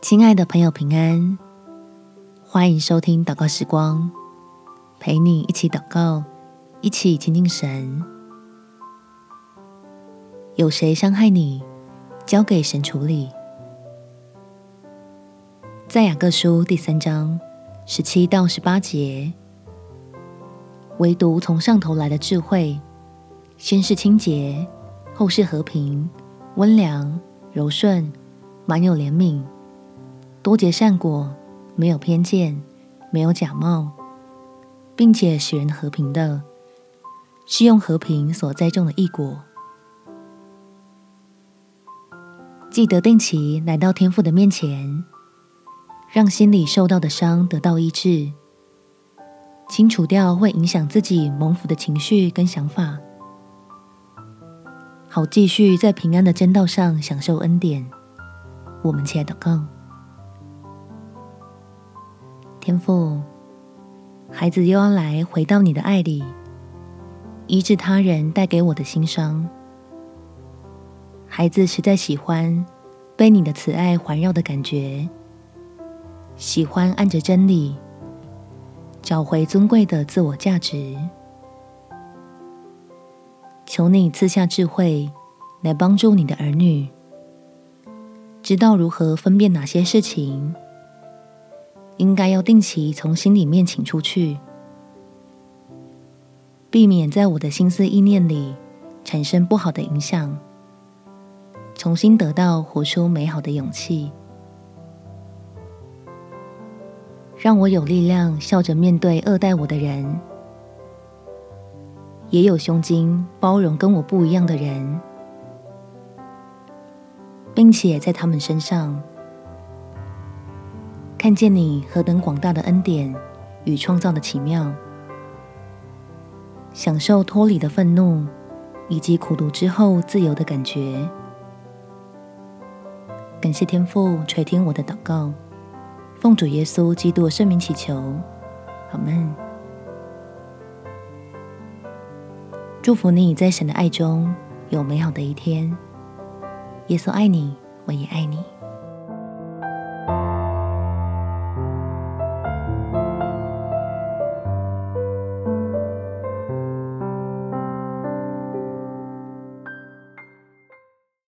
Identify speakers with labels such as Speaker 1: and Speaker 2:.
Speaker 1: 亲爱的朋友，平安！欢迎收听祷告时光，陪你一起祷告，一起亲近神。有谁伤害你，交给神处理。在雅各书第三章十七到十八节，唯独从上头来的智慧，先是清洁，后是和平、温良、柔顺，满有怜悯，多结善果，没有偏见，没有假冒，并且使人和平的，是用和平所栽种的义果。记得定期来到天父的面前，让心里受到的伤得到医治，清除掉会影响自己蒙福的情绪跟想法。好，继续在平安的真道上享受恩典。我们起来祷告，天父，孩子又要来回到你的爱里，医治他人带给我的心伤。孩子实在喜欢被你的慈爱环绕的感觉，喜欢按着真理找回尊贵的自我价值。求你赐下智慧，来帮助你的儿女，知道如何分辨哪些事情应该要定期从心里面请出去，避免在我的心思意念里产生不好的影响，重新得到活出美好的勇气，让我有力量笑着面对恶待我的人。也有胸襟包容跟我不一样的人，并且在他们身上看见你何等广大的恩典与创造的奇妙，享受脱离的愤怒以及苦毒之后自由的感觉。感谢天父垂听我的祷告，奉主耶稣基督的圣名祈求，阿门。祝福你在神的爱中有美好的一天。耶稣爱你，我也爱你。